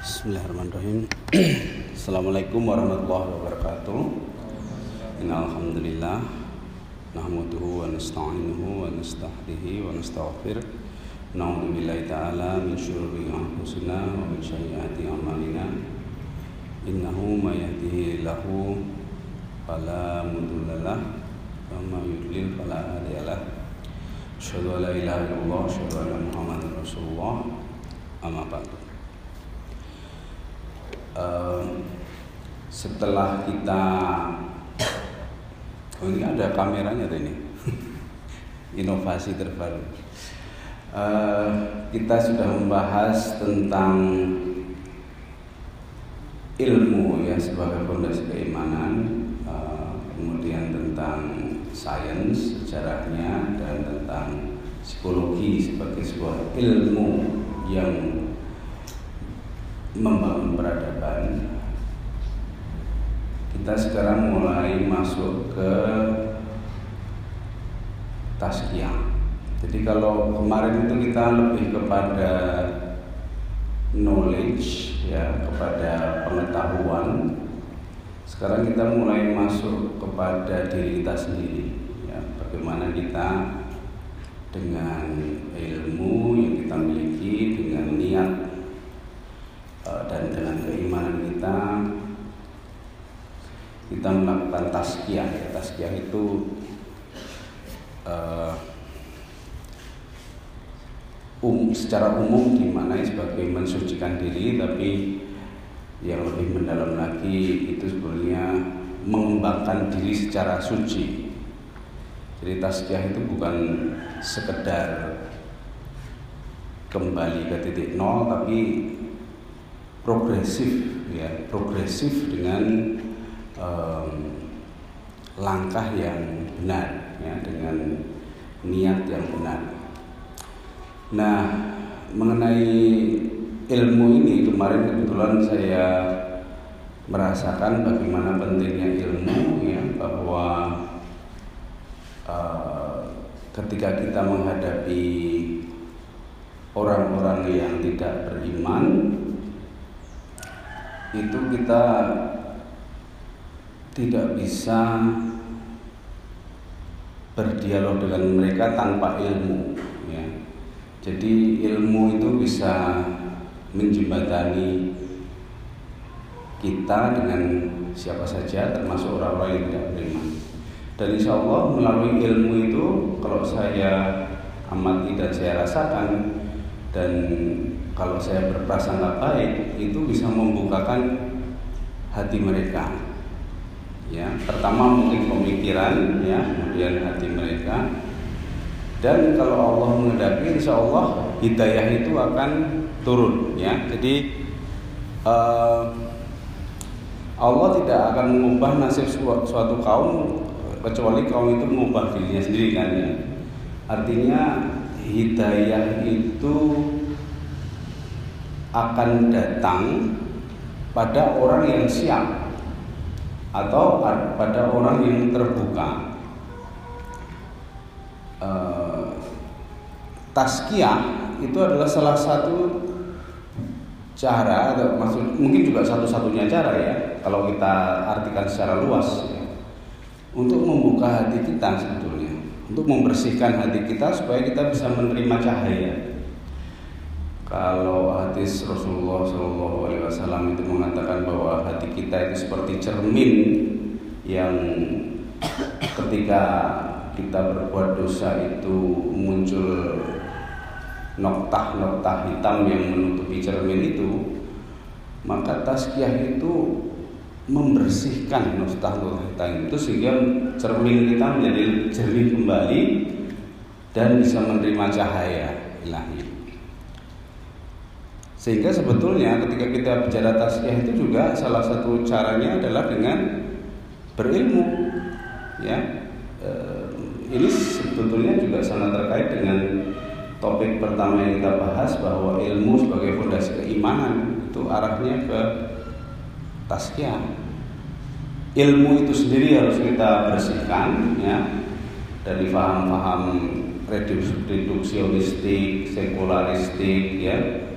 Bismillahirrahmanirrahim. Assalamualaikum warahmatullahi wabarakatuh. Innal hamdalillah nahmaduhu wa nasta'inuhu wa nasta'dihi wa nastaghfir. Na'udzu billahi ta'ala min syururi anfusina wa min sayyiati a'malina. Innahu may yahdihillahu fala mudilla lahu wa may yudlil fala hadiya lahu. Asyhadu an la ilaha illallah wa asyhadu anna Muhammadar Rasulullah. Amma ba'du. Um, setelah kita oh ini ada kameranya tuh ini. Inovasi terbaru. Uh, kita sudah membahas tentang ilmu ya sebagai fondasi keimanan uh, kemudian tentang sains sejarahnya dan tentang psikologi sebagai sebuah ilmu yang membangun peradaban. Kita sekarang mulai masuk ke taskia jadi kalau kemarin itu kita lebih kepada knowledge ya kepada pengetahuan. Sekarang kita mulai masuk kepada diri kita sendiri ya bagaimana kita dengan ilmu yang kita miliki dengan niat dan dengan keimanan kita kita melakukan taskiah ya. Itu uh, um, secara umum dimaknai sebagai mensucikan diri tapi yang lebih mendalam lagi itu sebenarnya mengembangkan diri secara suci. Jadi taskiah itu bukan sekedar kembali ke titik nol tapi progresif ya progresif dengan um, langkah yang benar ya dengan niat yang benar. Nah mengenai ilmu ini kemarin kebetulan saya merasakan bagaimana pentingnya ilmu ya bahwa uh, ketika kita menghadapi orang-orang yang tidak beriman itu kita tidak bisa berdialog dengan mereka tanpa ilmu ya. Jadi ilmu itu bisa menjembatani kita dengan siapa saja termasuk orang-orang yang tidak beriman. Dan insya Allah melalui ilmu itu kalau saya amati dan saya rasakan dan kalau saya berprasangka baik itu bisa membukakan hati mereka. Ya pertama mungkin pemikiran ya kemudian hati mereka. Dan kalau Allah mengendaki insya Allah hidayah itu akan turun ya. Jadi uh, Allah tidak akan mengubah nasib suatu kaum kecuali kaum itu mengubah dirinya sendiri kan ya. Artinya hidayah itu akan datang pada orang yang siap atau pada orang yang terbuka. Uh, Taskiah itu adalah salah satu cara atau maksud mungkin juga satu-satunya cara ya kalau kita artikan secara luas ya, untuk membuka hati kita sebetulnya untuk membersihkan hati kita supaya kita bisa menerima cahaya kalau hadis Rasulullah Shallallahu Alaihi Wasallam itu mengatakan bahwa hati kita itu seperti cermin yang ketika kita berbuat dosa itu muncul noktah-noktah hitam yang menutupi cermin itu maka taskiah itu membersihkan noktah-noktah hitam itu sehingga cermin kita menjadi jernih kembali dan bisa menerima cahaya ilahi. Sehingga sebetulnya ketika kita bicara tasbih itu juga salah satu caranya adalah dengan berilmu. Ya, eh, ini sebetulnya juga sangat terkait dengan topik pertama yang kita bahas bahwa ilmu sebagai fondasi keimanan itu arahnya ke taskia. Ilmu itu sendiri harus kita bersihkan ya dari paham-paham reduksionistik, sekularistik ya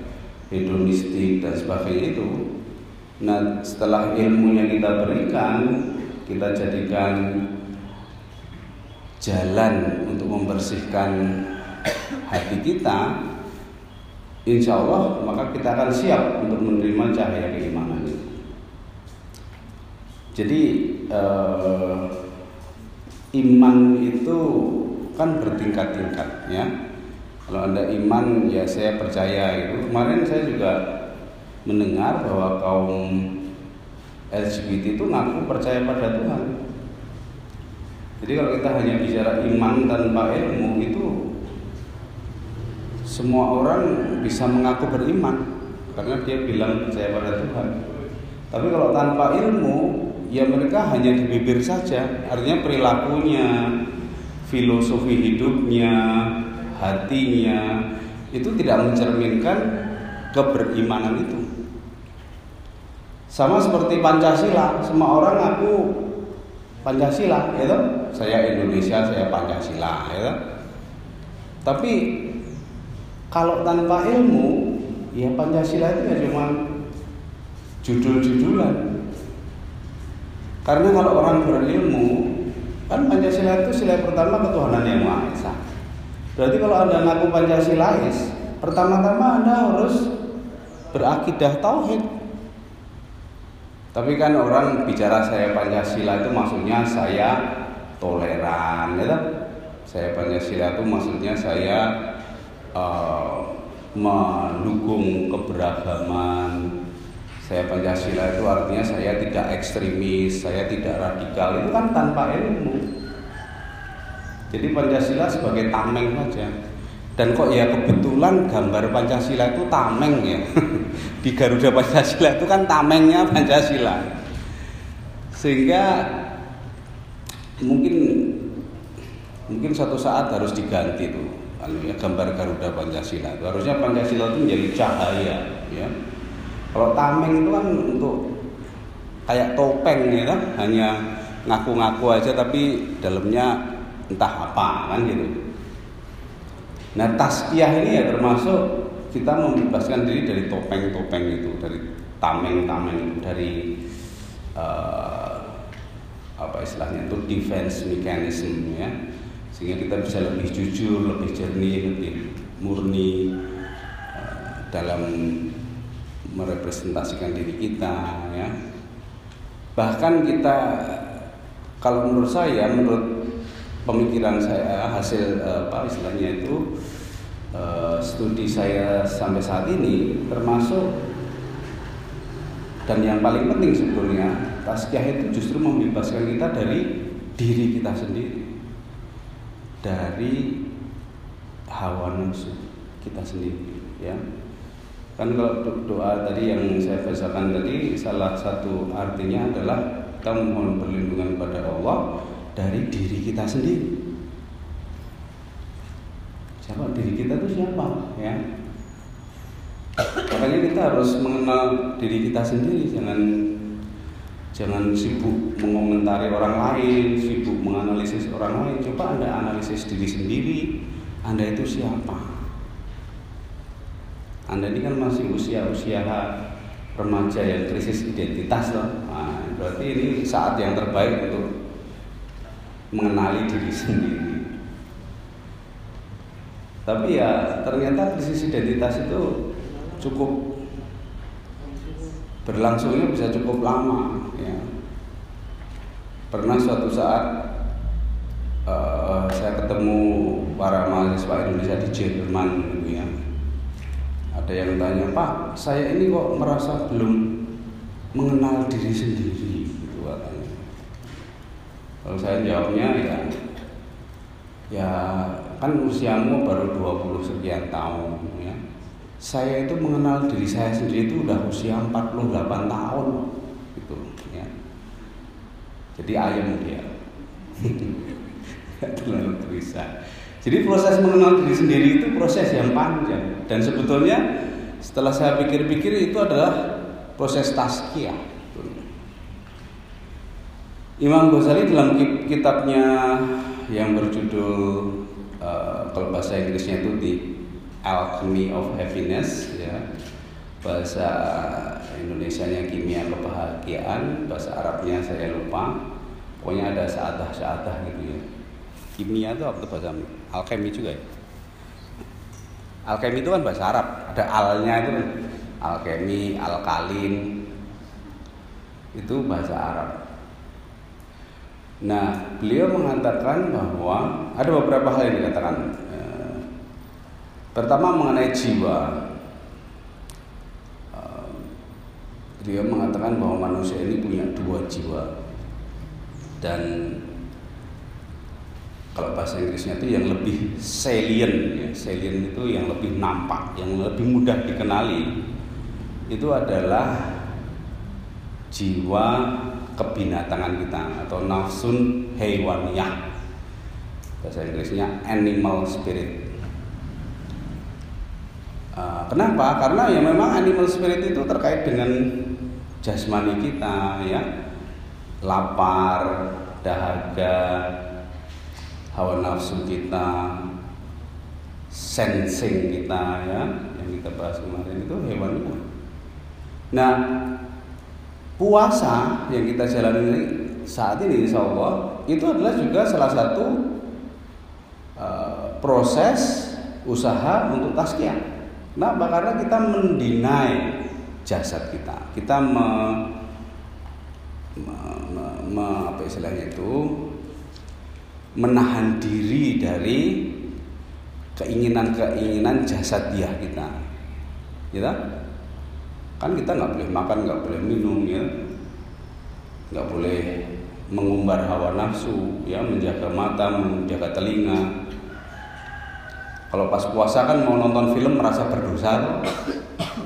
hedonistik dan sebagainya itu. Nah setelah ilmu yang kita berikan kita jadikan jalan untuk membersihkan hati kita insya Allah maka kita akan siap untuk menerima cahaya keimanan itu. Jadi eh, iman itu kan bertingkat-tingkat ya kalau anda iman ya saya percaya itu kemarin saya juga mendengar bahwa kaum LGBT itu ngaku percaya pada Tuhan. Jadi kalau kita hanya bicara iman tanpa ilmu itu semua orang bisa mengaku beriman karena dia bilang percaya pada Tuhan. Tapi kalau tanpa ilmu ya mereka hanya di bibir saja. Artinya perilakunya filosofi hidupnya hatinya itu tidak mencerminkan keberimanan itu. Sama seperti Pancasila semua orang aku Pancasila ya saya Indonesia saya Pancasila ya tapi kalau tanpa ilmu ya Pancasila itu ya cuma judul-judulan. Karena kalau orang berilmu, kan Pancasila itu sila pertama ketuhanan yang Maha Esa. Berarti kalau Anda ngaku Pancasilais, pertama-tama Anda harus berakidah tauhid. Tapi kan orang bicara saya Pancasila itu maksudnya saya toleran, ya Saya Pancasila itu maksudnya saya uh, mendukung keberagaman, saya Pancasila itu artinya saya tidak ekstremis, saya tidak radikal. Itu kan tanpa ilmu. Jadi Pancasila sebagai tameng saja. Dan kok ya kebetulan gambar Pancasila itu tameng ya. Di Garuda Pancasila itu kan tamengnya Pancasila. Sehingga mungkin mungkin suatu saat harus diganti tuh anu ya gambar Garuda Pancasila harusnya Pancasila itu menjadi cahaya ya kalau tameng itu kan untuk kayak topeng ya kan, hanya ngaku-ngaku aja tapi dalamnya entah apa kan gitu. Nah taskiah ini ya termasuk kita membebaskan diri dari topeng-topeng itu, dari tameng-tameng, dari uh, apa istilahnya itu defense mechanism ya, sehingga kita bisa lebih jujur, lebih jernih, lebih murni uh, dalam merepresentasikan diri kita ya bahkan kita kalau menurut saya menurut pemikiran saya hasil apa istilahnya itu uh, studi saya sampai saat ini termasuk dan yang paling penting sebetulnya taskiah itu justru membebaskan kita dari diri kita sendiri dari hawa nafsu kita sendiri ya. Kan kalau doa tadi yang saya bacakan tadi salah satu artinya adalah kita mohon perlindungan kepada Allah dari diri kita sendiri. Siapa diri kita itu siapa ya? Makanya kita harus mengenal diri kita sendiri, jangan jangan sibuk mengomentari orang lain, sibuk menganalisis orang lain. Coba Anda analisis diri sendiri, Anda itu siapa? Anda ini kan masih usia-usia remaja yang krisis identitas loh. Nah, berarti ini saat yang terbaik untuk mengenali diri sendiri. Tapi ya ternyata krisis identitas itu cukup berlangsungnya bisa cukup lama. Ya. Pernah suatu saat uh, saya ketemu para mahasiswa Indonesia di Jerman gitu ya ada yang tanya, Pak, saya ini kok merasa belum mengenal diri sendiri. Kalau saya jawabnya ya, ya kan usiamu baru 20 sekian tahun, ya. Saya itu mengenal diri saya sendiri itu udah usia 48 tahun, gitu, ya. Jadi ayam dia, terlalu terisa. Jadi proses mengenal diri sendiri itu proses yang panjang dan sebetulnya setelah saya pikir-pikir itu adalah proses tazkiyah. Imam Ghazali dalam kitabnya yang berjudul uh, kalau bahasa Inggrisnya itu di Alchemy of Happiness ya bahasa Indonesia-nya kimia kebahagiaan, bahasa Arabnya saya lupa. Pokoknya ada saadah-saadah gitu ya. Kimia itu apa bahasa alkemi juga ya? Alkemi itu kan bahasa Arab, ada alnya itu kan alkemi, alkalin. Itu bahasa Arab. Nah, beliau mengatakan bahwa ada beberapa hal yang dikatakan. Eh, pertama mengenai jiwa. Eh, beliau mengatakan bahwa manusia ini punya dua jiwa dan kalau bahasa Inggrisnya itu yang lebih salient ya. salient itu yang lebih nampak yang lebih mudah dikenali itu adalah jiwa kebinatangan kita atau nafsun hewaniyah bahasa Inggrisnya animal spirit. Uh, kenapa? Karena ya memang animal spirit itu terkait dengan jasmani kita ya. Lapar dahaga hawa nafsu kita sensing kita ya. Yang kita bahas kemarin itu hewannya nah puasa yang kita jalani saat ini insya Allah itu adalah juga salah satu uh, proses usaha untuk tazkiyah. Kenapa? Karena kita mendinai jasad kita. Kita me, me, me, me, apa istilahnya itu menahan diri dari keinginan-keinginan jasadiah kita. Ya, kan kita nggak boleh makan, nggak boleh minum ya, nggak boleh mengumbar hawa nafsu, ya menjaga mata, menjaga telinga. Kalau pas puasa kan mau nonton film merasa berdosa,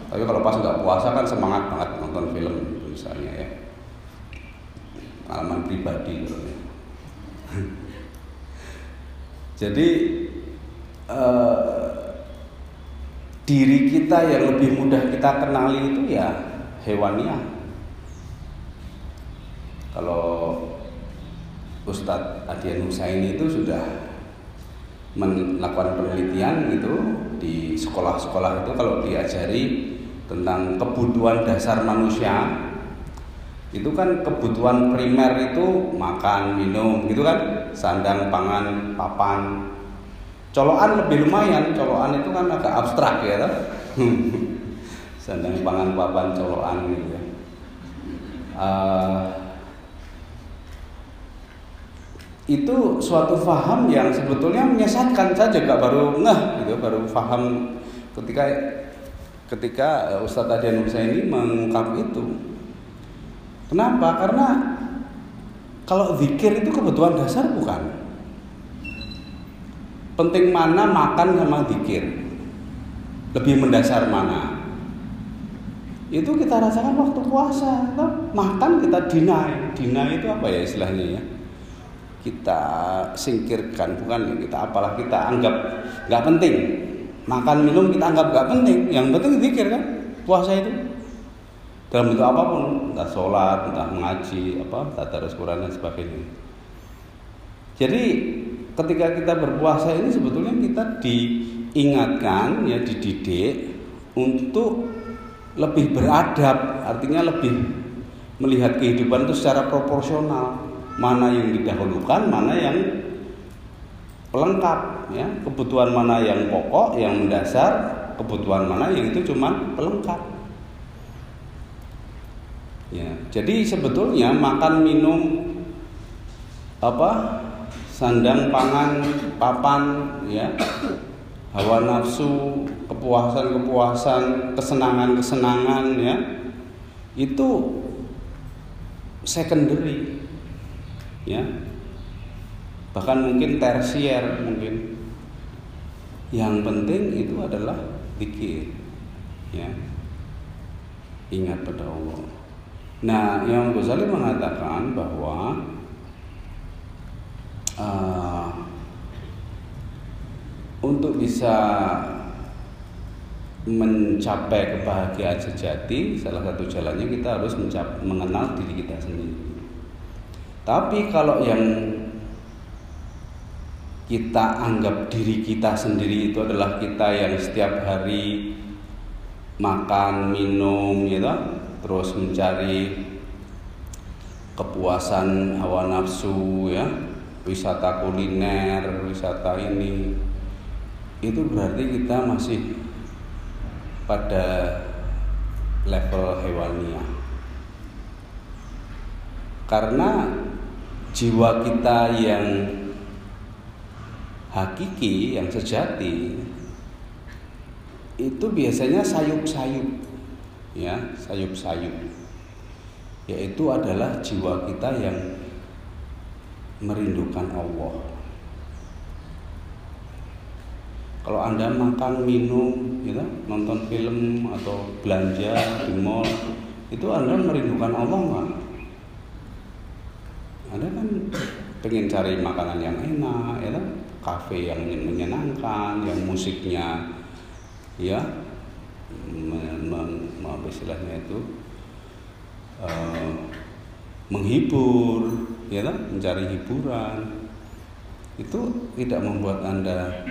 tapi kalau pas nggak puasa kan semangat banget nonton film misalnya ya. Pengalaman pribadi ya. Jadi eh, diri kita yang lebih mudah kita kenali itu ya hewania. Kalau Ustadz Adian Husaini itu sudah melakukan penelitian gitu di sekolah-sekolah itu kalau diajari tentang kebutuhan dasar manusia itu kan kebutuhan primer itu makan minum gitu kan sandang pangan papan colokan lebih lumayan colokan itu kan agak abstrak ya sandang pangan papan colokan gitu ya uh, itu suatu faham yang sebetulnya menyesatkan saja gak baru ngeh gitu baru faham ketika ketika Ustadz Adian Musa ini mengungkap itu Kenapa? Karena kalau zikir itu kebutuhan dasar bukan. Penting mana makan sama zikir? Lebih mendasar mana? Itu kita rasakan waktu puasa. Makan kita deny. Deny itu apa ya istilahnya ya? Kita singkirkan, bukan kita apalah kita anggap nggak penting. Makan minum kita anggap nggak penting. Yang penting zikir kan? Puasa itu dalam bentuk apa pun entah sholat entah mengaji apa tata Quran dan sebagainya jadi ketika kita berpuasa ini sebetulnya kita diingatkan ya dididik untuk lebih beradab artinya lebih melihat kehidupan itu secara proporsional. Mana yang didahulukan mana yang pelengkap ya. Kebutuhan mana yang pokok yang mendasar kebutuhan mana yang itu cuma pelengkap. Ya, jadi sebetulnya makan minum apa sandang pangan papan ya. Hawa nafsu kepuasan kepuasan kesenangan kesenangan ya. Itu secondary ya. Bahkan mungkin tersier mungkin. Yang penting itu adalah pikir ya. Ingat pada Allah. Nah, Imam Ghazali mengatakan bahwa uh, untuk bisa mencapai kebahagiaan sejati, salah satu jalannya kita harus mencap, mengenal diri kita sendiri. Tapi kalau yang kita anggap diri kita sendiri itu adalah kita yang setiap hari makan minum gitu terus mencari kepuasan hawa nafsu ya wisata kuliner wisata ini. Itu berarti kita masih pada level hewania karena jiwa kita yang hakiki yang sejati itu biasanya sayup-sayup ya sayup-sayup. Yaitu adalah jiwa kita yang merindukan Allah. Kalau anda makan minum gitu, nonton film atau belanja di mall itu anda merindukan Allah nggak? Anda kan pengen cari makanan yang enak ya kan? kafe yang menyenangkan yang musiknya ya apa istilahnya itu uh, menghibur ya kan? Mencari hiburan. Itu tidak membuat anda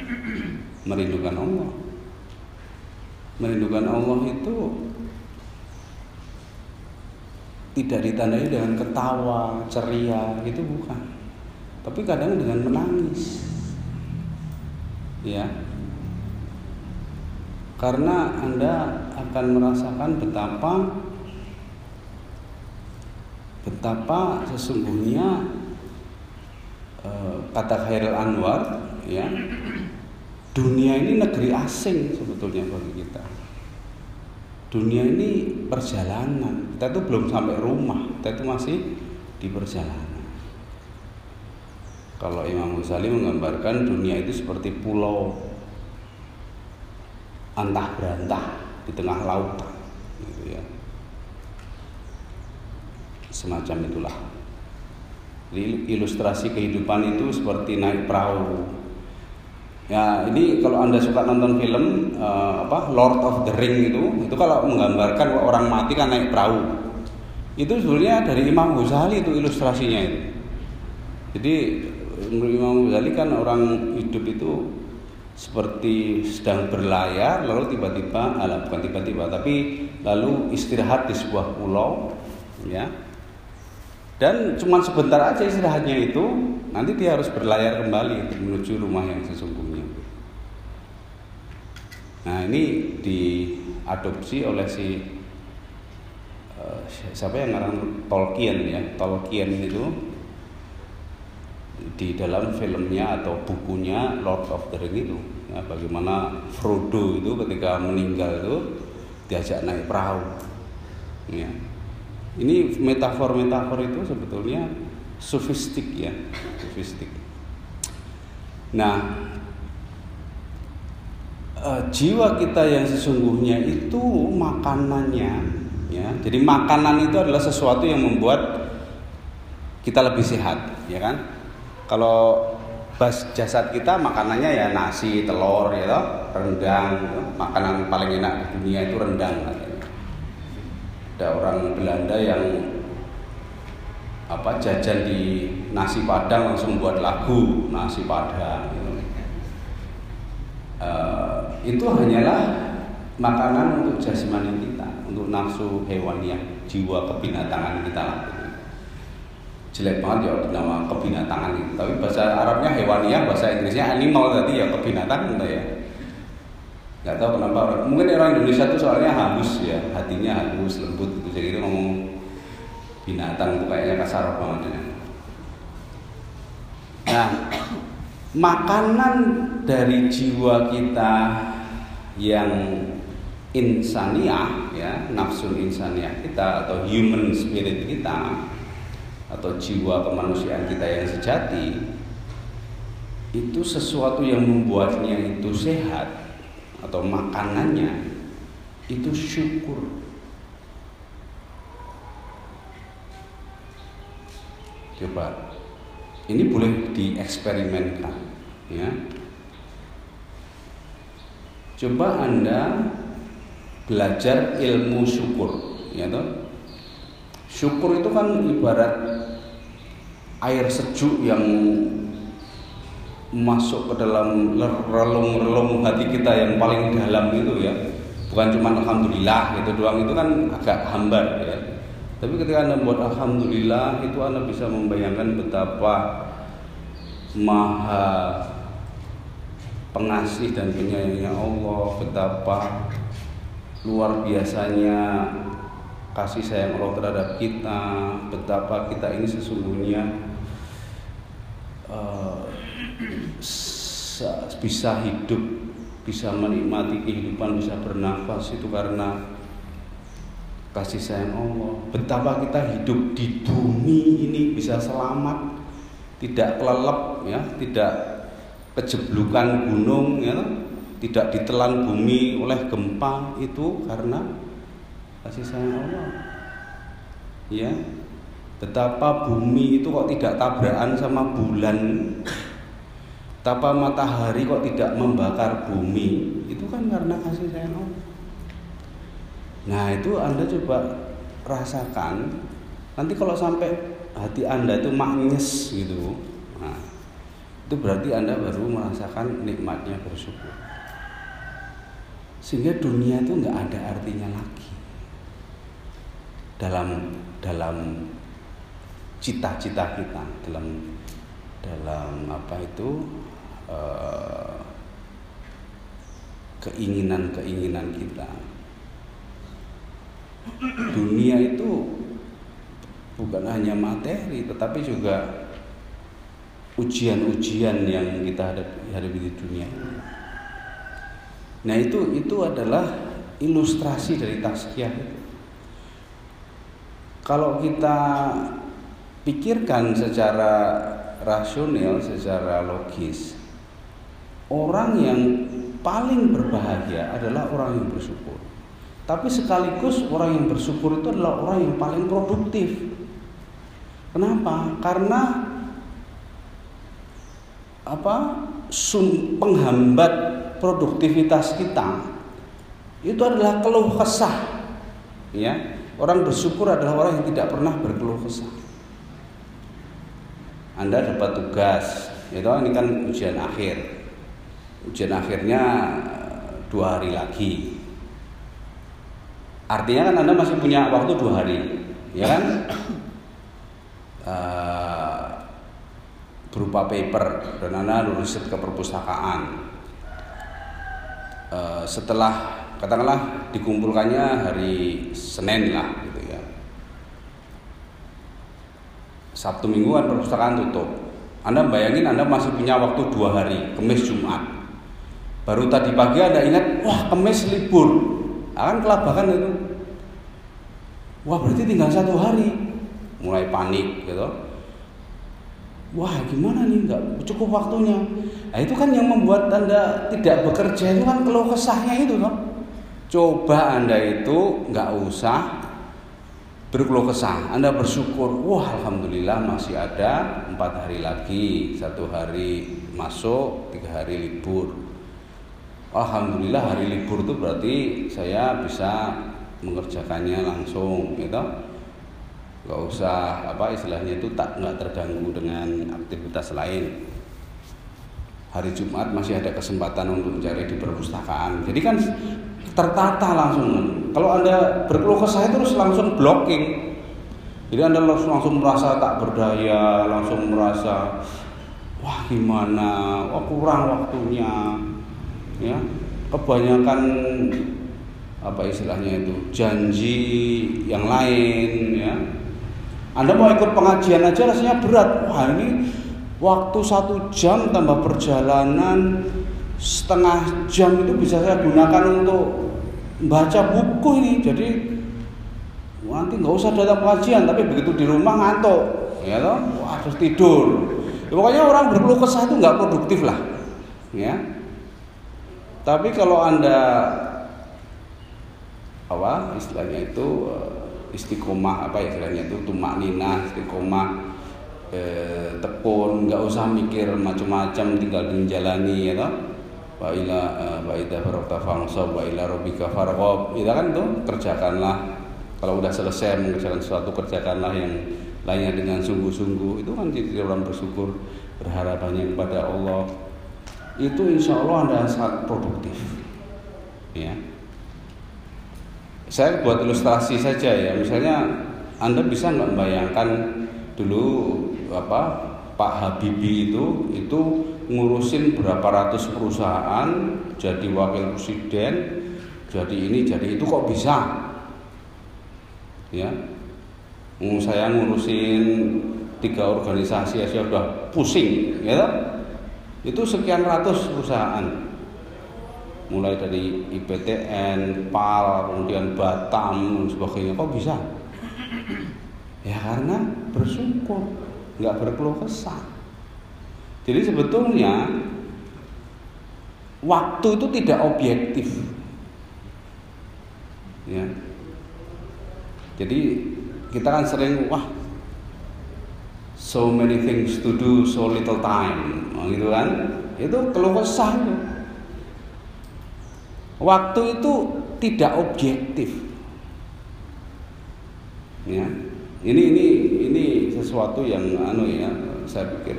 merindukan Allah. Merindukan Allah itu tidak ditandai dengan ketawa ceria itu bukan. Tapi kadang dengan menangis. Ya. Karena Anda akan merasakan betapa betapa sesungguhnya eh, kata Khairul Anwar ya dunia ini negeri asing sebetulnya bagi kita. Dunia ini perjalanan. Kita tuh belum sampai rumah kita itu masih di perjalanan. Kalau Imam Ghazali menggambarkan dunia itu seperti pulau antah berantah di tengah lautan gitu ya semacam itulah. Ilustrasi kehidupan itu seperti naik perahu. Ya ini kalau anda suka nonton film uh, apa Lord of the Ring itu itu kalau menggambarkan orang mati kan naik perahu. Itu sebenarnya dari Imam Ghazali itu ilustrasinya itu. Jadi Imam Ghazali kan orang hidup itu seperti sedang berlayar lalu tiba-tiba alah bukan tiba-tiba tapi lalu istirahat di sebuah pulau ya dan cuma sebentar aja istirahatnya itu nanti dia harus berlayar kembali menuju rumah yang sesungguhnya. Nah ini diadopsi oleh si uh, siapa yang ngarang Tolkien ya? Tolkien itu di dalam filmnya atau bukunya Lord of the Ring itu. Ya, bagaimana Frodo itu ketika meninggal itu diajak naik perahu. Ya. Ini metafor-metafor itu sebetulnya sofistik ya sofistik nah eh, jiwa kita yang sesungguhnya itu makanannya ya jadi makanan itu adalah sesuatu yang membuat kita lebih sehat ya kan kalau bas jasad kita makanannya ya nasi, telur, ya toh, rendang. Ya. Makanan paling enak di dunia itu rendang. Ada orang Belanda yang apa jajan di nasi padang langsung buat lagu nasi padang. Gitu. Uh, itu hanyalah makanan untuk jasmani kita, untuk nafsu hewaniah, jiwa kebinatangan kita jelek banget ya nama kebinatangan itu. Tapi bahasa Arabnya hewaniah, bahasa Inggrisnya animal tadi ya kebinatangan ya. Gak tahu kenapa orang, mungkin orang Indonesia itu soalnya halus ya, hatinya halus, lembut gitu. Jadi ngomong binatang itu kayaknya kasar banget ya. Nah, makanan dari jiwa kita yang insaniah ya, nafsu insaniah kita atau human spirit kita atau jiwa kemanusiaan kita yang sejati itu sesuatu yang membuatnya itu sehat atau makanannya itu syukur. Coba ini boleh dieksperimenkan ya. Coba anda belajar ilmu syukur ya toh. Syukur itu kan ibarat air sejuk yang masuk ke dalam relung-relung hati kita yang paling dalam itu ya. bukan cuma alhamdulillah itu doang itu kan agak hambar ya tapi ketika anda membuat alhamdulillah itu anda bisa membayangkan betapa maha pengasih dan penyayangnya Allah betapa luar biasanya kasih sayang Allah terhadap kita betapa kita ini sesungguhnya uh, bisa hidup bisa menikmati kehidupan bisa bernafas itu karena kasih sayang Allah. Betapa kita hidup di bumi ini bisa selamat tidak kelelep ya tidak kejeblukan gunung ya tidak ditelan bumi oleh gempa itu karena kasih sayang Allah. Ya betapa bumi itu kok tidak tabrakan sama bulan Betapa matahari kok tidak membakar bumi? Itu kan karena kasih sayang Allah. Nah itu Anda coba rasakan. Nanti kalau sampai hati Anda itu maknyes gitu Nah itu berarti Anda baru merasakan nikmatnya bersyukur. Sehingga dunia itu nggak ada artinya lagi. Dalam dalam cita-cita kita dalam dalam apa itu Eh, keinginan-keinginan kita. Dunia itu bukan hanya materi, tetapi juga ujian-ujian yang kita hadapi, di dunia. Nah itu itu adalah ilustrasi dari tazkiyah. Kalau kita pikirkan secara rasional, secara logis, orang yang paling berbahagia adalah orang yang bersyukur. Tapi sekaligus orang yang bersyukur itu adalah orang yang paling produktif. Kenapa? Karena apa? Sum, penghambat produktivitas kita itu adalah keluh kesah. Ya, orang bersyukur adalah orang yang tidak pernah berkeluh kesah. Anda dapat tugas, itu ini kan ujian akhir ujian akhirnya dua hari lagi. Artinya kan anda masih punya waktu dua hari ya kan? Uh, berupa paper dan anda lulus ke perpustakaan. Uh, setelah katakanlah dikumpulkannya hari Senin lah gitu ya. Sabtu Minggu kan perpustakaan tutup. Anda bayangin Anda masih punya waktu dua hari, Kamis Jumat. Baru tadi pagi Anda ingat, wah kemis libur. Akan kelabakan itu. Wah berarti tinggal satu hari. Mulai panik gitu. Wah gimana nih nggak cukup waktunya. Nah itu kan yang membuat Anda tidak bekerja itu kan keluh kesahnya itu kan. Coba Anda itu nggak usah berkeluh kesah. Anda bersyukur, wah alhamdulillah masih ada empat hari lagi, satu hari masuk, tiga hari libur. Alhamdulillah hari libur itu berarti saya bisa mengerjakannya langsung gitu. Nggak usah apa istilahnya itu tak nggak terganggu dengan aktivitas lain. Hari Jumat masih ada kesempatan untuk mencari di perpustakaan. Jadi kan tertata langsung. Kalau anda berkeluh kesah terus langsung blocking. Jadi anda langsung, langsung merasa tak berdaya langsung merasa wah gimana? Wah kurang waktunya ya kebanyakan apa istilahnya itu janji yang lain ya. Anda mau ikut pengajian aja rasanya berat. Wah ini waktu satu jam tambah perjalanan setengah jam itu bisa saya gunakan untuk baca buku ini. Jadi nanti nggak usah datang pengajian tapi begitu di rumah ngantuk ya toh. Wah harus tidur. Ya, pokoknya orang berkeluh kesah itu nggak produktif lah ya tapi kalau Anda apa istilahnya itu eh, istiqomah apa istilahnya itu tumak nina istiqomah eh, tekun nggak usah mikir macam-macam tinggal menjalani ya toh. Wa ila eh, wa idza faragta fansab wa ila itu kan tuh kerjakanlah. Kalau udah selesai mengerjakan sesuatu kerjakanlah yang lainnya dengan sungguh-sungguh. Itu kan jadi orang bersyukur berharapannya kepada Allah itu insya Allah anda sangat produktif. Ya. Saya buat ilustrasi saja ya. Misalnya anda bisa nggak membayangkan dulu apa Pak Habibie itu itu ngurusin berapa ratus perusahaan jadi wakil presiden jadi ini jadi itu kok bisa? Ya. Saya ngurusin tiga organisasi ya sudah pusing ya itu sekian ratus perusahaan. Mulai dari IPTN, PAL, kemudian Batam dan sebagainya. Kok bisa? Ya karena bersyukur nggak berkeluh kesah. Jadi sebetulnya waktu itu tidak objektif. Ya. Jadi kita kan sering wah so many things to do so little time. Gitu kan? Itu keluh kesah. Waktu itu tidak objektif. Ya. Ini ini ini sesuatu yang anu ya saya pikir.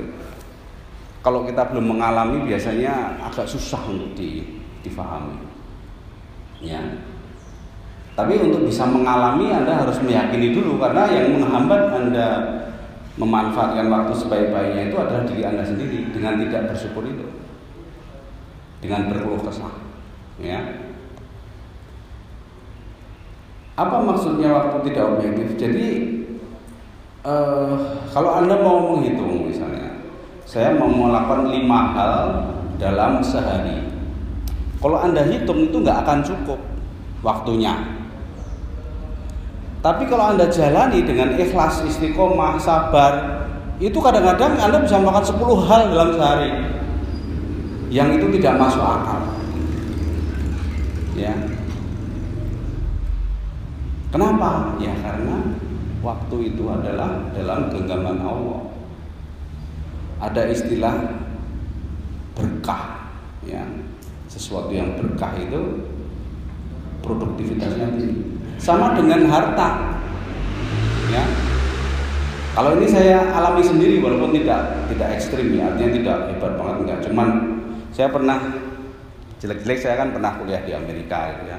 Kalau kita belum mengalami biasanya agak susah untuk di, difahami. Ya. Tapi untuk bisa mengalami Anda harus meyakini dulu karena yang menghambat Anda memanfaatkan waktu sebaik-baiknya itu adalah diri Anda sendiri dengan tidak bersyukur itu. Dengan berkeluh kesah. Ya. Apa maksudnya waktu tidak objektif? Jadi eh, kalau Anda mau menghitung misalnya, saya mau melakukan lima hal dalam sehari. Kalau Anda hitung itu nggak akan cukup waktunya. Tapi kalau Anda jalani dengan ikhlas, istiqomah, sabar, itu kadang-kadang Anda bisa melakukan 10 hal dalam sehari yang itu tidak masuk akal. Ya. Kenapa? Ya karena waktu itu adalah dalam genggaman Allah. Ada istilah berkah, ya. Sesuatu yang berkah itu produktivitasnya tinggi sama dengan harta. Ya. Kalau ini saya alami sendiri walaupun tidak tidak ekstrim ya, artinya tidak hebat banget enggak. Cuman saya pernah jelek-jelek saya kan pernah kuliah di Amerika gitu ya.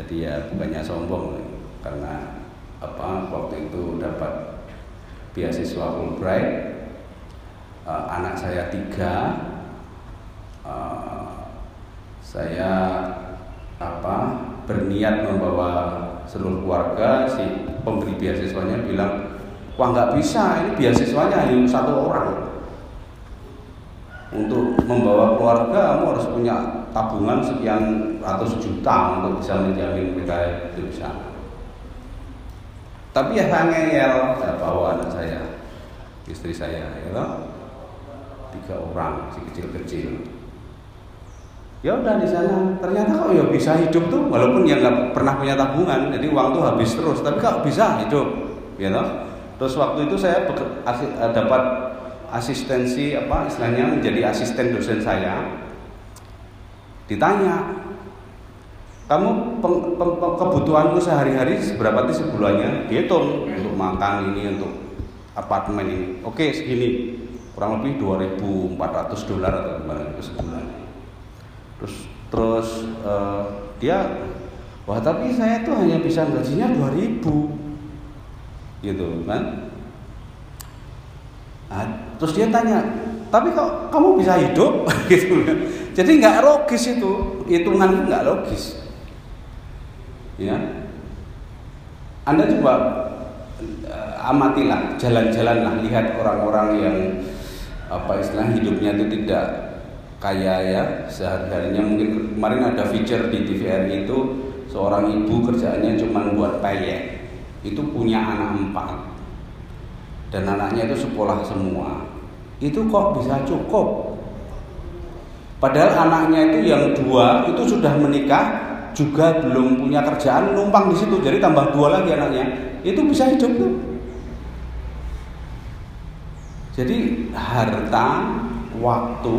Jadi ya bukannya sombong karena apa waktu itu dapat beasiswa Fulbright uh, anak saya tiga uh, saya apa berniat membawa seluruh keluarga si pemberi beasiswanya bilang wah nggak bisa ini beasiswanya hanya satu orang. Untuk membawa keluarga kamu harus punya tabungan sekian ratus juta untuk bisa menjamin mereka itu bisa. Tapi ya ngeyel saya bawa anak saya istri saya ya tiga orang si kecil-kecil ya udah di sana. Ternyata kok ya bisa hidup tuh walaupun ya nggak pernah punya tabungan. Jadi uang tuh habis terus tapi kok bisa hidup? Ya toh? Terus waktu itu saya eh, dapat asistensi apa istilahnya menjadi asisten dosen saya. Ditanya kamu peng, peng, kebutuhanmu sehari-hari seberapa sih sebulannya? Dihitung untuk makan ini untuk apartemen ini. Oke segini. Kurang lebih 2.400 dolar atau gimana sebulan terus terus uh, dia wah tapi saya tuh hanya bisa gajinya 2000 gitu kan? Nah, terus dia tanya tapi kok kamu bisa hidup? Gitu. Jadi nggak logis itu. Hitungan nggak logis. Ya. Anda coba uh, amatilah jalan-jalan lah lihat orang-orang yang apa istilah hidupnya itu tidak kaya ya sehari-harinya mungkin kemarin ada feature di TVRI itu seorang ibu kerjaannya cuma buat payek itu punya anak empat. Dan anaknya itu sekolah semua. Itu kok bisa cukup? Padahal anaknya itu yang dua itu sudah menikah juga belum punya kerjaan numpang di situ. Jadi tambah dua lagi anaknya. Itu bisa hidup tuh. Jadi harta waktu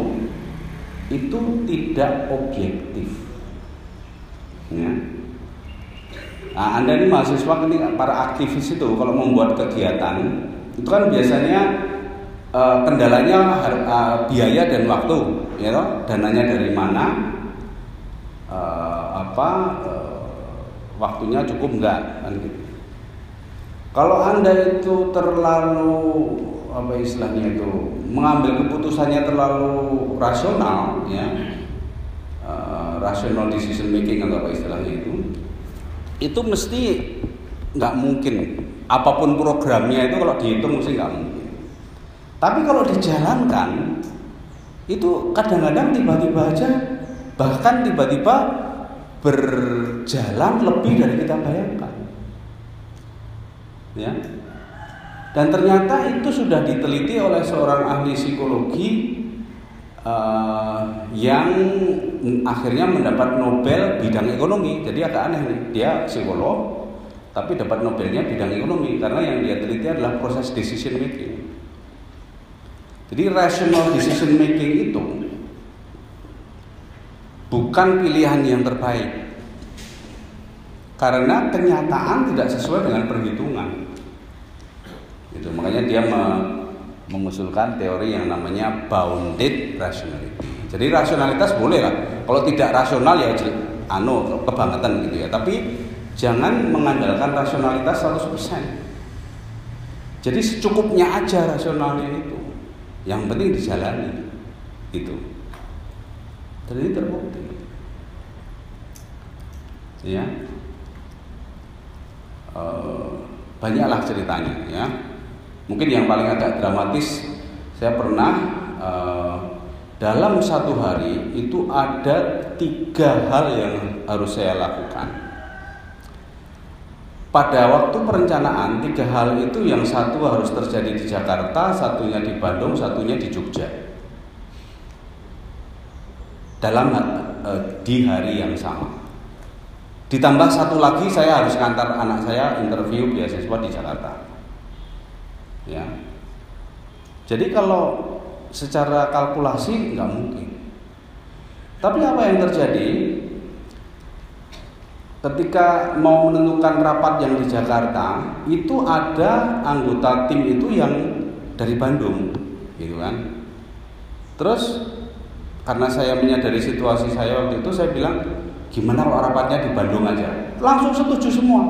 itu tidak objektif. Ya. Nah, anda ini mahasiswa ini para aktivis itu kalau membuat kegiatan itu kan biasanya uh, kendalanya uh, biaya dan waktu, ya toh? dananya dari mana, uh, apa, uh, waktunya cukup enggak kan gitu. Kalau anda itu terlalu apa istilahnya itu mengambil keputusannya terlalu rasional ya. Uh, rational decision making atau apa istilahnya itu itu mesti nggak mungkin. Apa pun programnya itu kalau dihitung mesti nggak mungkin. Tapi kalau dijalankan itu kadang-kadang tiba-tiba aja bahkan tiba-tiba berjalan lebih dari kita bayangkan. Ya dan ternyata itu sudah diteliti oleh seorang ahli psikologi uh, yang akhirnya mendapat Nobel bidang ekonomi. Jadi agak aneh nih, dia psikolog tapi dapat Nobelnya bidang ekonomi karena yang dia teliti adalah proses decision making. Jadi rational decision making itu bukan pilihan yang terbaik. Karena kenyataan tidak sesuai dengan perhitungan itu makanya dia me mengusulkan teori yang namanya bounded rationality. Jadi rasionalitas boleh lah. Kalau tidak rasional ya anu kebangetan gitu ya. Tapi jangan mengandalkan rasionalitas 100% jadi secukupnya aja rasionalnya itu. Yang penting dijalani. Itu ini terbukti. Ya uh, banyaklah ceritanya ya Mungkin yang paling agak dramatis saya pernah uh, dalam satu hari itu ada tiga hal yang harus saya lakukan. Pada waktu perencanaan tiga hal itu yang satu harus terjadi di Jakarta, satunya di Bandung, satunya di Jogja. Dalam uh, di hari yang sama. Ditambah satu lagi saya harus ngantar anak saya interview beasiswa di Jakarta ya. Jadi kalau secara kalkulasi nggak mungkin. Tapi apa yang terjadi? Ketika mau menentukan rapat yang di Jakarta itu ada anggota tim itu yang dari Bandung gitu kan? Terus karena saya menyadari situasi saya waktu itu saya bilang gimana kalau rapatnya di Bandung aja? Langsung setuju semua.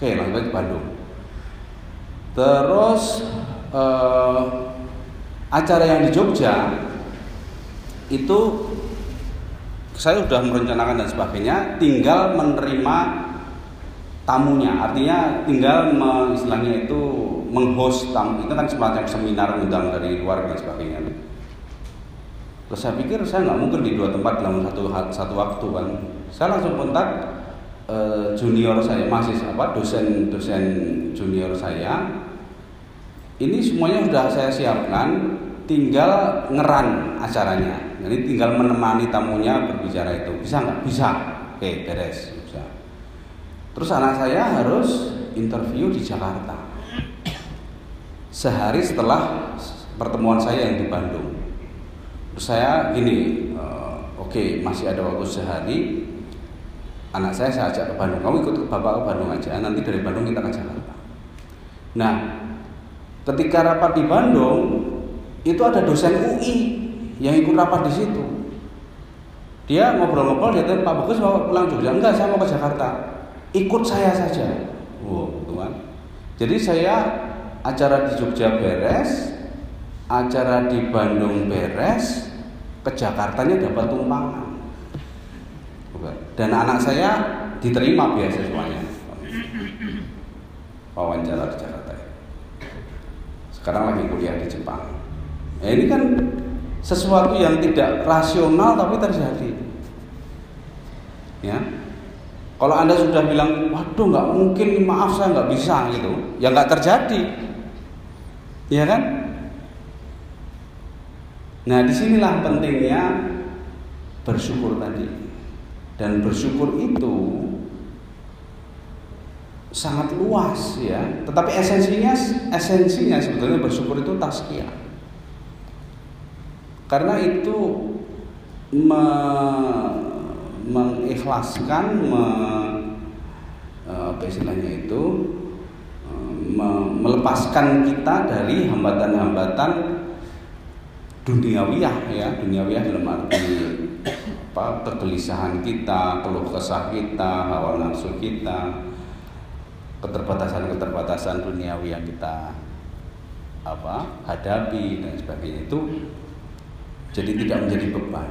Oke langsung di Bandung Terus uh, acara yang di Jogja itu saya sudah merencanakan dan sebagainya, tinggal menerima tamunya. Artinya tinggal me, istilahnya itu menghost tamu. Itu kan semacam seminar undang dari luar dan sebagainya. Terus saya pikir saya nggak mungkin di dua tempat dalam satu satu waktu kan. Saya langsung kontak uh, junior saya masih apa dosen dosen junior saya ini semuanya sudah saya siapkan, tinggal ngeran acaranya. Jadi tinggal menemani tamunya berbicara itu. Bisa nggak? Bisa. Oke, beres. Bisa. Terus anak saya harus interview di Jakarta. Sehari setelah pertemuan saya yang di Bandung. Terus saya gini, uh, oke masih ada waktu sehari. Anak saya saya ajak ke Bandung. Kamu ikut ke bapak ke Bandung aja. Nanti dari Bandung kita ke Jakarta. Nah, Ketika rapat di Bandung, itu ada dosen UI yang ikut rapat di situ. Dia ngobrol-ngobrol, dia tanya, Pak Bagus mau pulang Jogja? Enggak, saya mau ke Jakarta. Ikut saya saja. Wow, tuan. Jadi saya acara di Jogja beres, acara di Bandung beres, ke Jakartanya dapat tumpangan. Dan anak saya diterima beasiswanya. Wawancara di Jakarta sekarang lagi kuliah di Jepang. Ya, ini kan sesuatu yang tidak rasional tapi terjadi. Ya, kalau anda sudah bilang, waduh nggak mungkin, maaf saya nggak bisa gitu, ya nggak terjadi, ya kan? Nah di sinilah pentingnya bersyukur tadi, dan bersyukur itu sangat luas ya. Tetapi esensinya esensinya sebetulnya bersyukur itu tazkiyah. Karena itu me, mengikhlaskan me, apa istilahnya itu me, melepaskan kita dari hambatan-hambatan duniawiyah ya, duniawiyah dalam arti apa kegelisahan kita, keluh kesah kita, hawa nafsu kita, keterbatasan-keterbatasan duniawi yang kita apa hadapi dan sebagainya itu jadi tidak menjadi beban.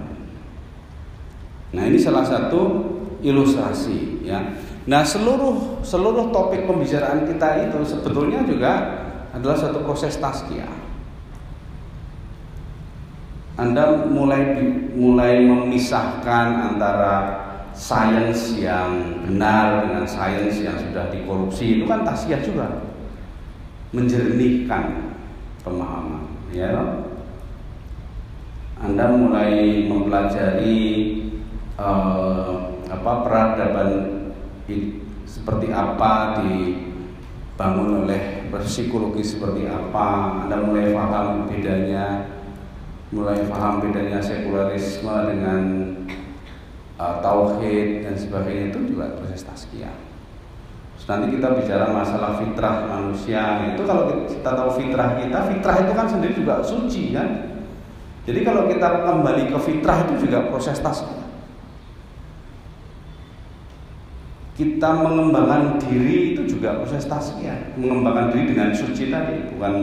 Nah ini salah satu ilustrasi ya. Nah seluruh seluruh topik pembicaraan kita itu sebetulnya juga adalah satu proses taskia. Anda mulai mulai memisahkan antara sains yang benar dengan sains yang sudah dikorupsi itu kan taskia juga. Menjernihkan pemahaman ya. Anda mulai mempelajari uh, apa peradaban seperti apa dibangun oleh psikologi seperti apa. Anda mulai paham bedanya mulai paham bedanya sekularisme dengan uh, tauhid dan sebagainya itu juga proses taskia. nanti kita bicara masalah fitrah manusia itu kalau kita tahu fitrah kita, fitrah itu kan sendiri juga suci kan. Jadi kalau kita kembali ke fitrah itu juga proses taskia. Kita mengembangkan diri itu juga proses taskia, mengembangkan diri dengan suci tadi, bukan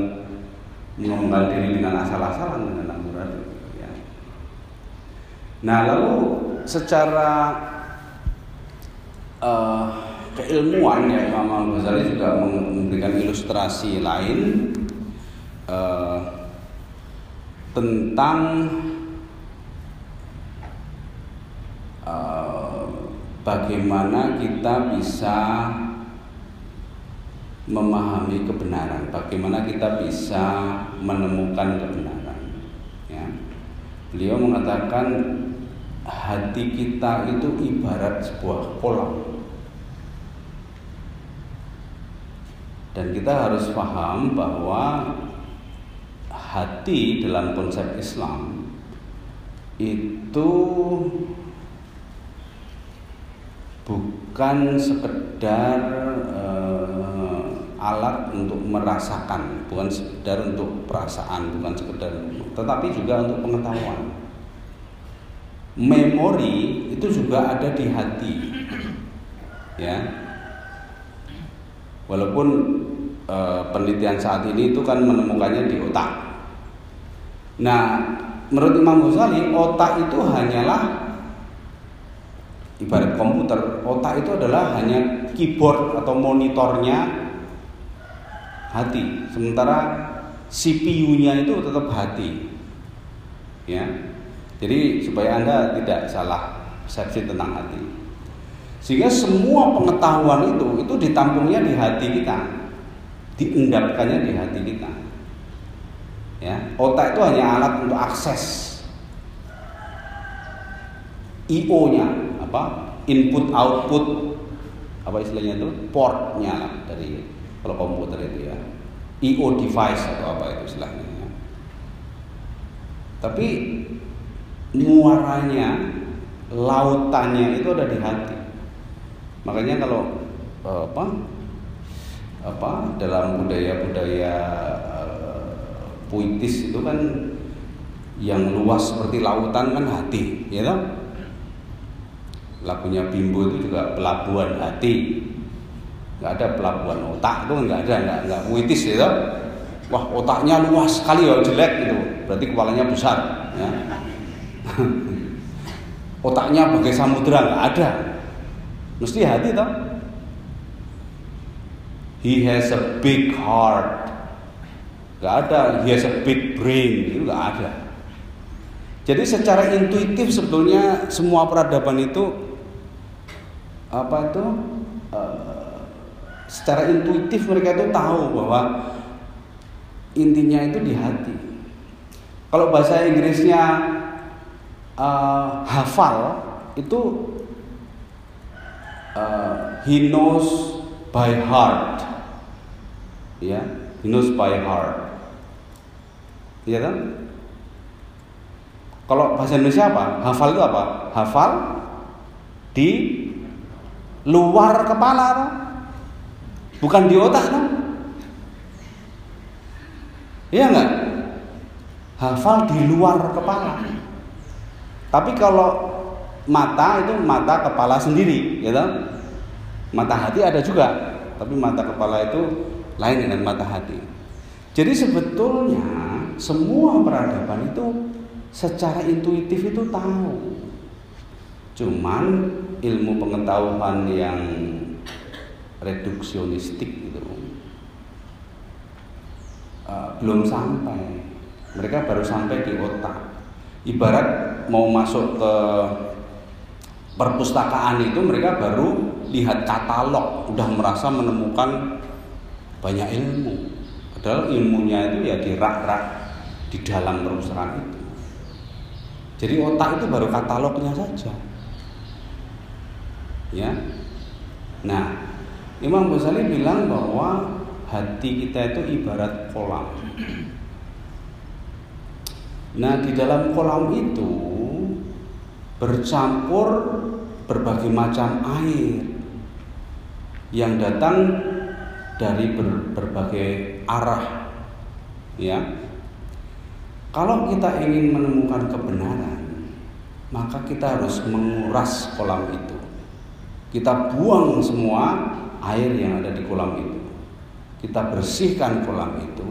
mengembangkan diri dengan asal-asalan dengan amburadul. Ya. Nah lalu secara uh, keilmuan ya Imam Al Ghazali juga memberikan ilustrasi lain uh, tentang uh, bagaimana kita bisa memahami kebenaran, bagaimana kita bisa menemukan kebenaran. Ya. Beliau mengatakan hati kita itu ibarat sebuah kolam. Dan kita harus paham bahwa hati dalam konsep Islam itu bukan sekedar uh, alat untuk merasakan, bukan sekedar untuk perasaan, bukan sekedar, tetapi juga untuk pengetahuan memori itu juga ada di hati. Ya. Walaupun e, penelitian saat ini itu kan menemukannya di otak. Nah menurut Imam Ghazali otak itu hanyalah ibarat komputer. Otak itu adalah hanya keyboard atau monitornya hati. Sementara CPU-nya itu tetap hati. Ya jadi supaya Anda tidak salah persepsi tentang hati. Sehingga semua pengetahuan itu itu ditampungnya di hati kita. Diendapkannya di hati kita. Ya, otak itu hanya alat untuk akses IO-nya apa? Input output apa istilahnya itu? Portnya lah dari kalau komputer itu ya. IO device atau apa itu istilahnya. Ya. Tapi muaranya, lautannya itu ada di hati. Makanya kalau eh, apa apa dalam budaya-budaya uh, puitis itu kan yang luas seperti lautan kan hati, ya toh? Lagunya Bimbo itu juga pelabuhan hati. Nggak ada pelabuhan otak itu nggak ada, nggak nggak puitis ya toh? Wah otaknya luas sekali ya jelek itu, berarti kepalanya besar. Ya. Otaknya bagai samudra nggak ada. Mesti hati toh. He has a big heart. Gak ada. He has a big brain. Itu gak ada. Jadi secara intuitif sebetulnya semua peradaban itu apa itu uh, secara intuitif mereka itu tahu bahwa intinya itu di hati. Kalau bahasa Inggrisnya uh, hafal itu uh, he knows by heart. Ya he knows by heart. Ya kan? Kalau bahasa Indonesia apa? Hafal itu apa? Hafal di luar kepala atau bukan di otak kan iya enggak hafal di luar kepala tapi kalau mata itu mata kepala sendiri, gitu. Mata hati ada juga, tapi mata kepala itu lain dengan mata hati. Jadi sebetulnya semua peradaban itu secara intuitif itu tahu. Cuman ilmu pengetahuan yang reduksionistik itu uh, belum sampai. Mereka baru sampai di otak. Ibarat mau masuk ke perpustakaan itu mereka baru lihat katalog, udah merasa menemukan banyak ilmu. Padahal ilmunya itu ya di rak-rak di dalam perpustakaan itu. Jadi otak itu baru katalognya saja. Ya. Nah, Imam Ghazali bilang bahwa hati kita itu ibarat kolam. Nah, di dalam kolam itu bercampur berbagai macam air yang datang dari ber, berbagai arah. Ya. Kalau kita ingin menemukan kebenaran, maka kita harus menguras kolam itu. Kita buang semua air yang ada di kolam itu. Kita bersihkan kolam itu,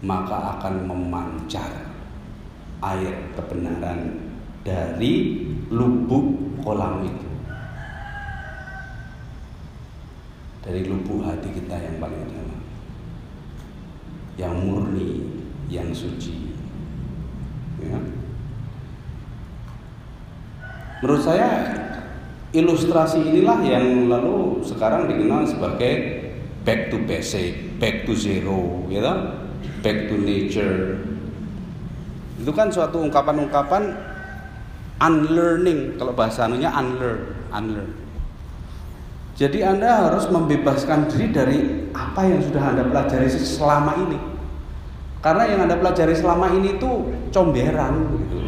maka akan memancar air kebenaran dari lubuk kolam itu. Dari lubuk hati kita yang paling dalam. Yang murni, yang suci. Ya. Menurut saya ilustrasi inilah yang lalu sekarang dikenal sebagai back to basic, back to zero, gitu, back to nature. Itu kan suatu ungkapan-ungkapan unlearning kalau bahasa anunya unlearn, unlearn. Jadi Anda harus membebaskan diri dari apa yang sudah Anda pelajari selama ini. Karena yang Anda pelajari selama ini itu comberan gitu.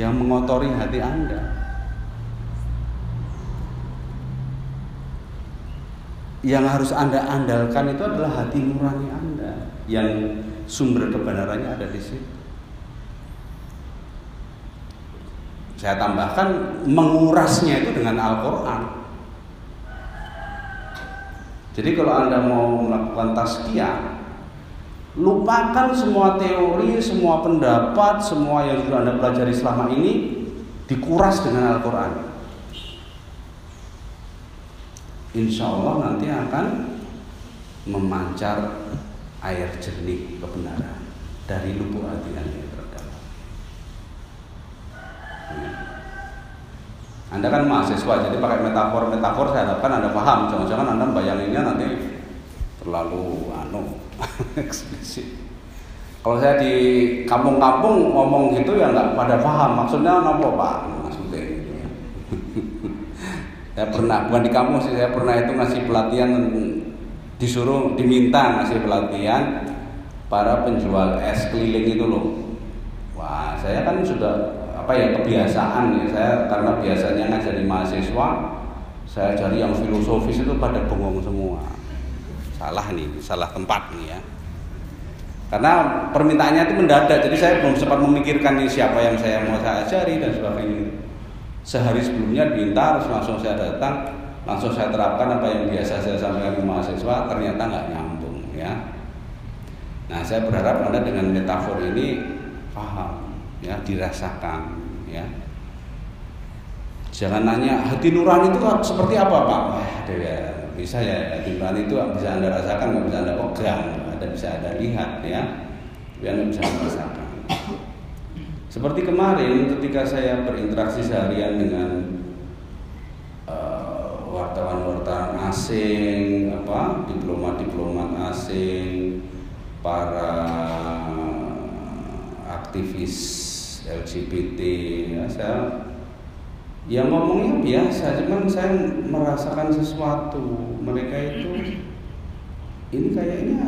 Yang mengotori hati Anda. yang harus Anda andalkan itu adalah hati nurani Anda yang sumber kebenarannya ada di situ. Saya tambahkan mengurasnya itu dengan Al-Qur'an. Jadi kalau Anda mau melakukan tazkiyah, lupakan semua teori, semua pendapat, semua yang sudah Anda pelajari selama ini dikuras dengan Al-Qur'an. insya Allah nanti akan memancar air jernih kebenaran dari lubuk hati Anda yang terdalam. Ya. Anda kan mahasiswa, jadi pakai metafor-metafor saya harapkan Anda paham. Jangan-jangan Anda bayanginnya nanti terlalu anu eksplisit. Kalau saya di kampung-kampung ngomong gitu ya nggak pada paham. Maksudnya apa pak? Maksudnya saya pernah bukan di kampus sih saya pernah itu ngasih pelatihan disuruh diminta ngasih pelatihan para penjual es keliling itu loh wah saya kan sudah apa ya kebiasaan ya. Saya karena biasanya ngajari mahasiswa saya cari yang filosofis itu pada bengong semua. Salah nih salah tempat nih ya. Karena permintaannya itu mendadak jadi saya belum sempat memikirkan nih siapa yang saya mau saya ajari dan sebagainya. Sehari sebelumnya diminta terus langsung saya datang langsung saya terapkan apa yang biasa saya sampaikan ke mahasiswa ternyata nggak nyambung ya. Nah saya berharap anda dengan metafor ini paham ya dirasakan ya. Jangan nanya hati nurani itu seperti apa pak? Wah ya bisa ya hati nurani itu bisa anda rasakan nggak bisa anda pegang ada bisa anda lihat ya. Biar anda bisa merasakan. Seperti kemarin ketika saya berinteraksi seharian dengan uh, wartawan-wartawan asing, apa diplomat-diplomat asing, para aktivis LGBT, ya saya ya ngomongnya biasa, cuman saya merasakan sesuatu. Mereka itu ini kayaknya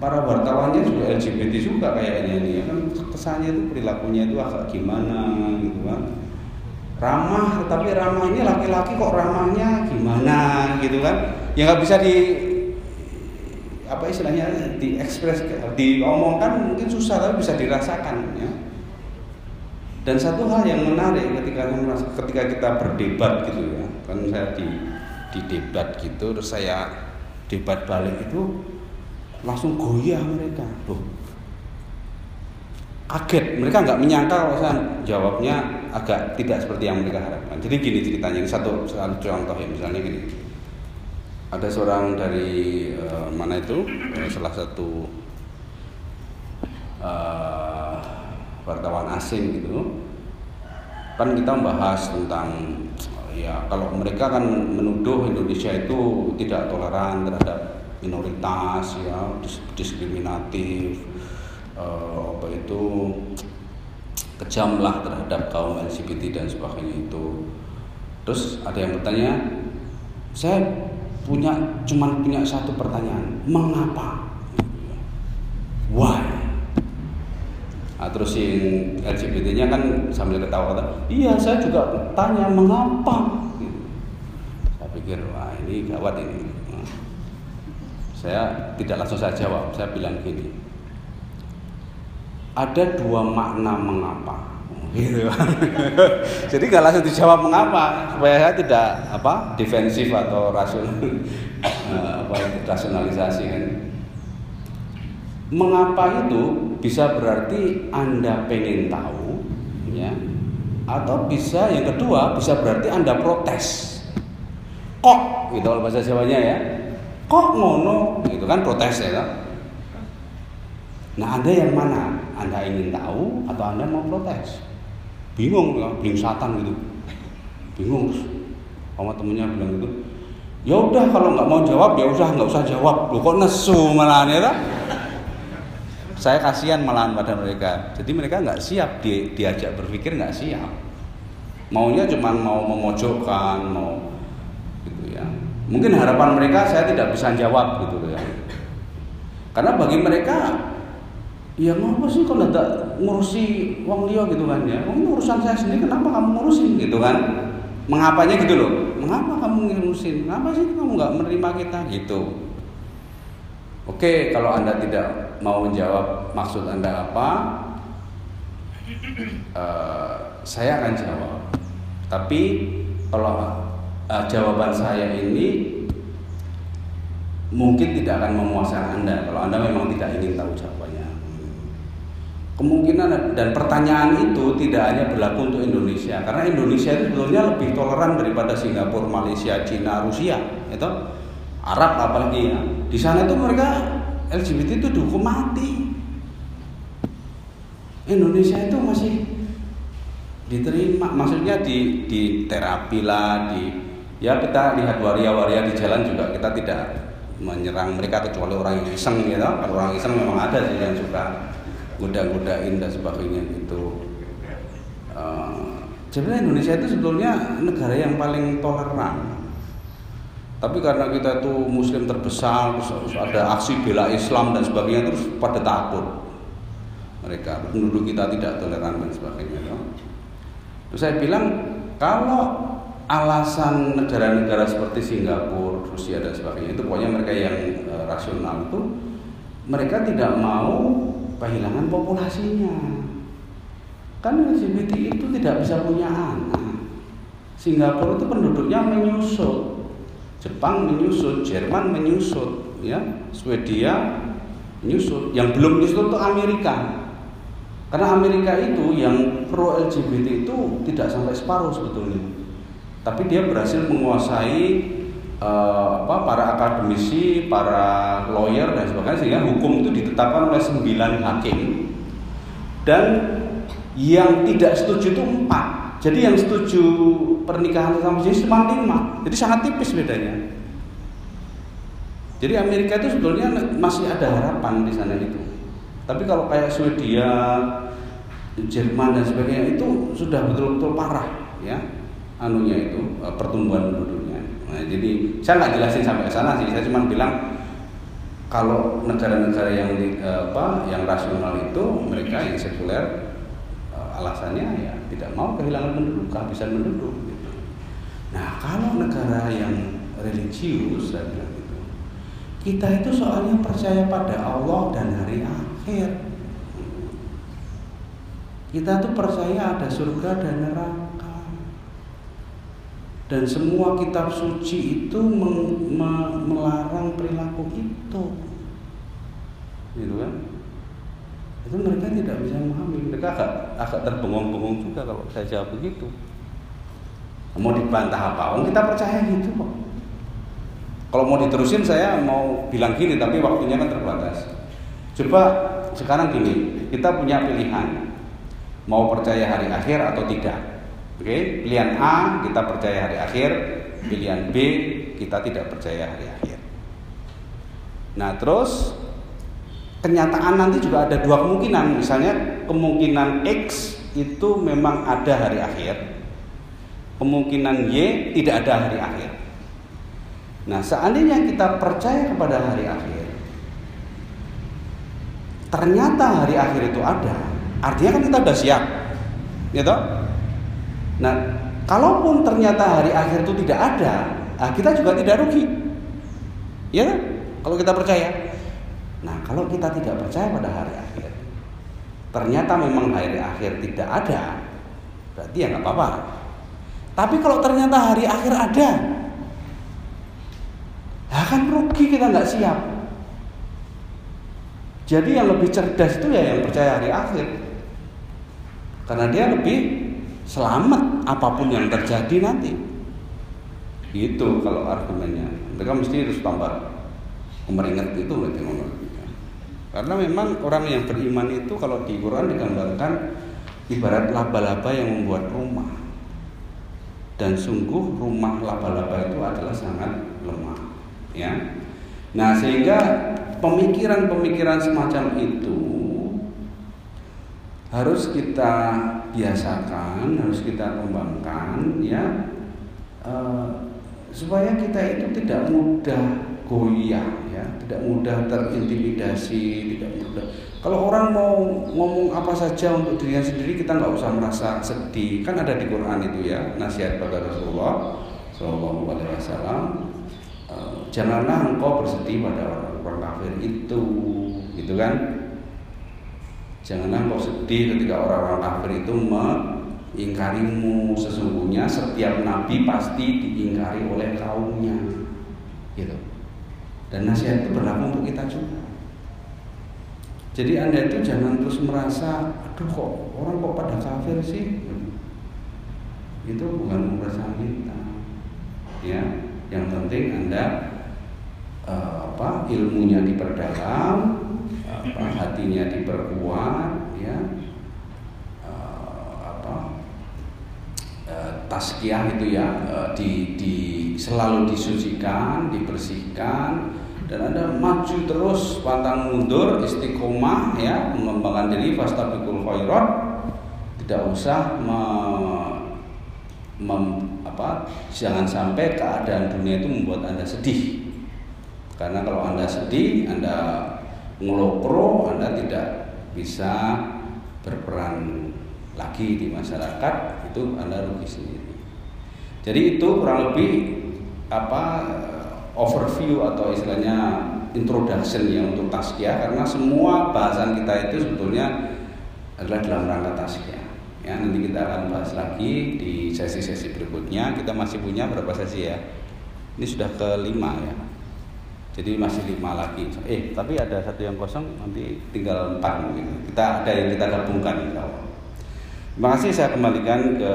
para wartawannya juga LGBT juga kayaknya ini ya kan? Kesannya itu perilakunya itu agak gimana gitu kan? Ramah tapi ramah ini laki-laki kok ramahnya gimana gitu kan? Ya nggak bisa di apa istilahnya diekspres diomongkan mungkin susah tapi bisa dirasakan ya Dan satu hal yang menarik ketika ketika kita berdebat gitu ya, kan saya di di debat gitu, terus saya debat balik itu langsung goyah mereka, tuh kaget, mereka nggak menyangka kalau saya jawabnya agak tidak seperti yang mereka harapkan. Jadi gini ceritanya, ini satu, satu contoh ya, misalnya gini, ada seorang dari uh, mana itu, uh, salah satu uh, wartawan asing gitu. Kan kita membahas tentang ya kalau mereka kan menuduh Indonesia itu tidak toleran terhadap minoritas ya diskriminatif uh, apa itu kejam lah terhadap kaum LGBT dan sebagainya itu. Terus ada yang bertanya saya punya cuman punya satu pertanyaan mengapa why Nah, terus yang LGBT-nya kan sambil ketawa kata, iya saya juga tanya mengapa. Saya pikir wah ini gawat ini. Saya tidak langsung saya jawab, saya bilang gini, ada dua makna mengapa. Gitu. Jadi nggak langsung dijawab mengapa supaya saya tidak apa defensif atau rasional apa rasionalisasi kan. Mengapa itu bisa berarti Anda pengen tahu ya. Atau bisa yang kedua bisa berarti Anda protes. Kok gitu kalau bahasa Jawanya ya. Kok ngono gitu kan protes ya kan? Nah, Anda yang mana? Anda ingin tahu atau Anda mau protes? Bingung ya, satan gitu. Bingung. Sama temennya bilang gitu. Ya udah kalau nggak mau jawab ya usah nggak usah jawab. Lu kok nesu malah ya? Saya kasihan malahan pada mereka. Jadi mereka nggak siap di, diajak berpikir nggak siap. Maunya cuma mau memojokkan mau gitu ya. Mungkin harapan mereka saya tidak bisa jawab gitu ya. Karena bagi mereka ya ngapa sih kalau tidak ngurusi uang dia gitu kan ya? Ini urusan saya sendiri kenapa kamu ngurusin gitu kan? Mengapanya gitu loh? Mengapa kamu ngurusin? Kenapa sih kamu nggak menerima kita? Gitu oke kalau anda tidak mau menjawab maksud Anda apa, uh, saya akan jawab. Tapi kalau uh, jawaban saya ini mungkin tidak akan memuaskan Anda kalau Anda memang tidak ingin tahu jawabannya. Kemungkinan dan pertanyaan itu tidak hanya berlaku untuk Indonesia karena Indonesia itu sebetulnya lebih toleran daripada Singapura, Malaysia, Cina, Rusia, itu Arab apalagi ya. Di sana itu mereka LGBT itu dihukum mati. Indonesia itu masih diterima, maksudnya di, di terapi lah, di ya kita lihat waria-waria di jalan juga kita tidak menyerang mereka kecuali orang yang iseng gitu. Kalau orang iseng memang ada sih yang suka goda-godain dan sebagainya itu. Uh, sebenarnya Indonesia itu sebetulnya negara yang paling toleran tapi karena kita itu muslim terbesar, terus ada aksi bela Islam dan sebagainya terus pada takut. Mereka penduduk kita tidak toleran dan sebagainya. Ya. Terus saya bilang kalau alasan negara-negara seperti Singapura, Rusia dan sebagainya itu pokoknya mereka yang e, rasional itu mereka tidak mau kehilangan populasinya. Kan LGBT itu tidak bisa punya anak. Singapura itu penduduknya menyusut Jepang menyusut, Jerman menyusut, ya, Swedia menyusut. Yang belum menyusut itu Amerika. Karena Amerika itu yang pro LGBT itu tidak sampai separuh sebetulnya. Tapi dia berhasil menguasai uh, apa, para akademisi, para lawyer dan sebagainya sehingga hukum itu ditetapkan oleh sembilan hakim dan yang tidak setuju itu empat jadi yang setuju pernikahan sama jenis cuma lima. Jadi sangat tipis bedanya. Jadi Amerika itu sebetulnya masih ada harapan di sana itu. Tapi kalau kayak Swedia, Jerman dan sebagainya itu sudah betul-betul parah ya anunya itu eh, pertumbuhan penduduknya. Nah, jadi saya nggak jelasin sampai sana sih. Saya cuma bilang kalau negara-negara yang eh, apa yang rasional itu mereka yang sekuler eh, alasannya ya tidak mau kehilangan penduduk, kehabisan penduduk. Gitu. Nah, kalau negara yang religius, saya bilang gitu, kita itu soalnya percaya pada Allah dan hari akhir. Kita tuh percaya ada surga dan neraka. Dan semua kitab suci itu melarang perilaku itu. Gitu kan? Itu mereka tidak bisa memahami. Mereka agak, agak terbengong-bengong juga kalau saya jawab begitu. Mau dibantah apa? Oh, kita percaya gitu kok. Kalau mau diterusin saya mau bilang gini tapi waktunya kan terbatas. Coba sekarang gini, kita punya pilihan mau percaya hari akhir atau tidak. Oke, okay? pilihan A kita percaya hari akhir, pilihan B kita tidak percaya hari akhir. Nah, terus kenyataan nanti juga ada dua kemungkinan. Misalnya kemungkinan X itu memang ada hari akhir. Kemungkinan Y tidak ada hari akhir. Nah, seandainya kita percaya kepada hari akhir, ternyata hari akhir itu ada, Artinya kan kita sudah siap. Gitu? Nah, kalaupun ternyata hari akhir itu tidak ada, nah kita juga tidak rugi. Ya? Kalau kita percaya. Nah, kalau kita tidak percaya pada hari akhir, ternyata memang hari akhir tidak ada, berarti ya nggak apa-apa. Tapi kalau ternyata hari akhir ada, ya kan rugi kita nggak siap. Jadi yang lebih cerdas itu ya yang percaya hari akhir. Karena dia lebih selamat apa pun yang terjadi nanti. Itu kalau argumennya. Mereka mesti harus tambah meringat itu berarti Karena memang orang yang beriman itu kalau di Quran digambarkan ibarat laba-laba yang membuat rumah. Dan sungguh rumah laba-laba itu adalah sangat lemah, ya. Nah, sehingga pemikiran-pemikiran semacam itu harus kita biasakan, harus kita kembangkan ya uh, supaya kita itu tidak mudah goyah ya, tidak mudah terintimidasi, tidak mudah. Kalau orang mau ngomong apa saja untuk dirinya sendiri kita nggak usah merasa sedih. Kan ada di Quran itu ya nasihat pada Rasulullah Shallallahu Alaihi Wasallam. Uh, janganlah engkau bersedih pada orang-orang kafir itu, gitu kan? Janganlah kau sedih ketika orang-orang kafir itu mengingkarimu. Sesungguhnya setiap nabi pasti diingkari oleh kaumnya. Gitu. Dan nasihat itu berlaku untuk kita juga. Jadi anda itu jangan terus merasa, aduh kok orang kok pada kafir sih? Itu bukan urusan kita. Ya, yang penting anda uh, apa ilmunya diperdalam, apa hatinya diperkuat ya uh, apa uh, taskiah itu ya uh, di, di selalu disucikan dibersihkan dan anda maju terus pantang mundur istiqomah ya mengembangkan diri fastabikul khairat tidak usah me, mem, apa jangan sampai keadaan dunia itu membuat anda sedih karena kalau anda sedih anda ngelopro Anda tidak bisa berperan lagi di masyarakat itu Anda rugi sendiri. Jadi itu kurang lebih apa overview atau istilahnya introduction ya untuk taskia karena semua bahasan kita itu sebetulnya adalah dalam rangka taskia. Ya, nanti kita akan bahas lagi di sesi-sesi berikutnya. Kita masih punya berapa sesi ya? Ini sudah kelima ya jadi masih lima lagi eh tapi ada satu yang kosong nanti tinggal empat mungkin kita ada yang kita gabungkan insya Allah terima kasih saya kembalikan ke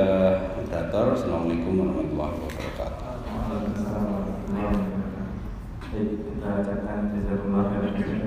moderator assalamualaikum warahmatullahi wabarakatuh. Kita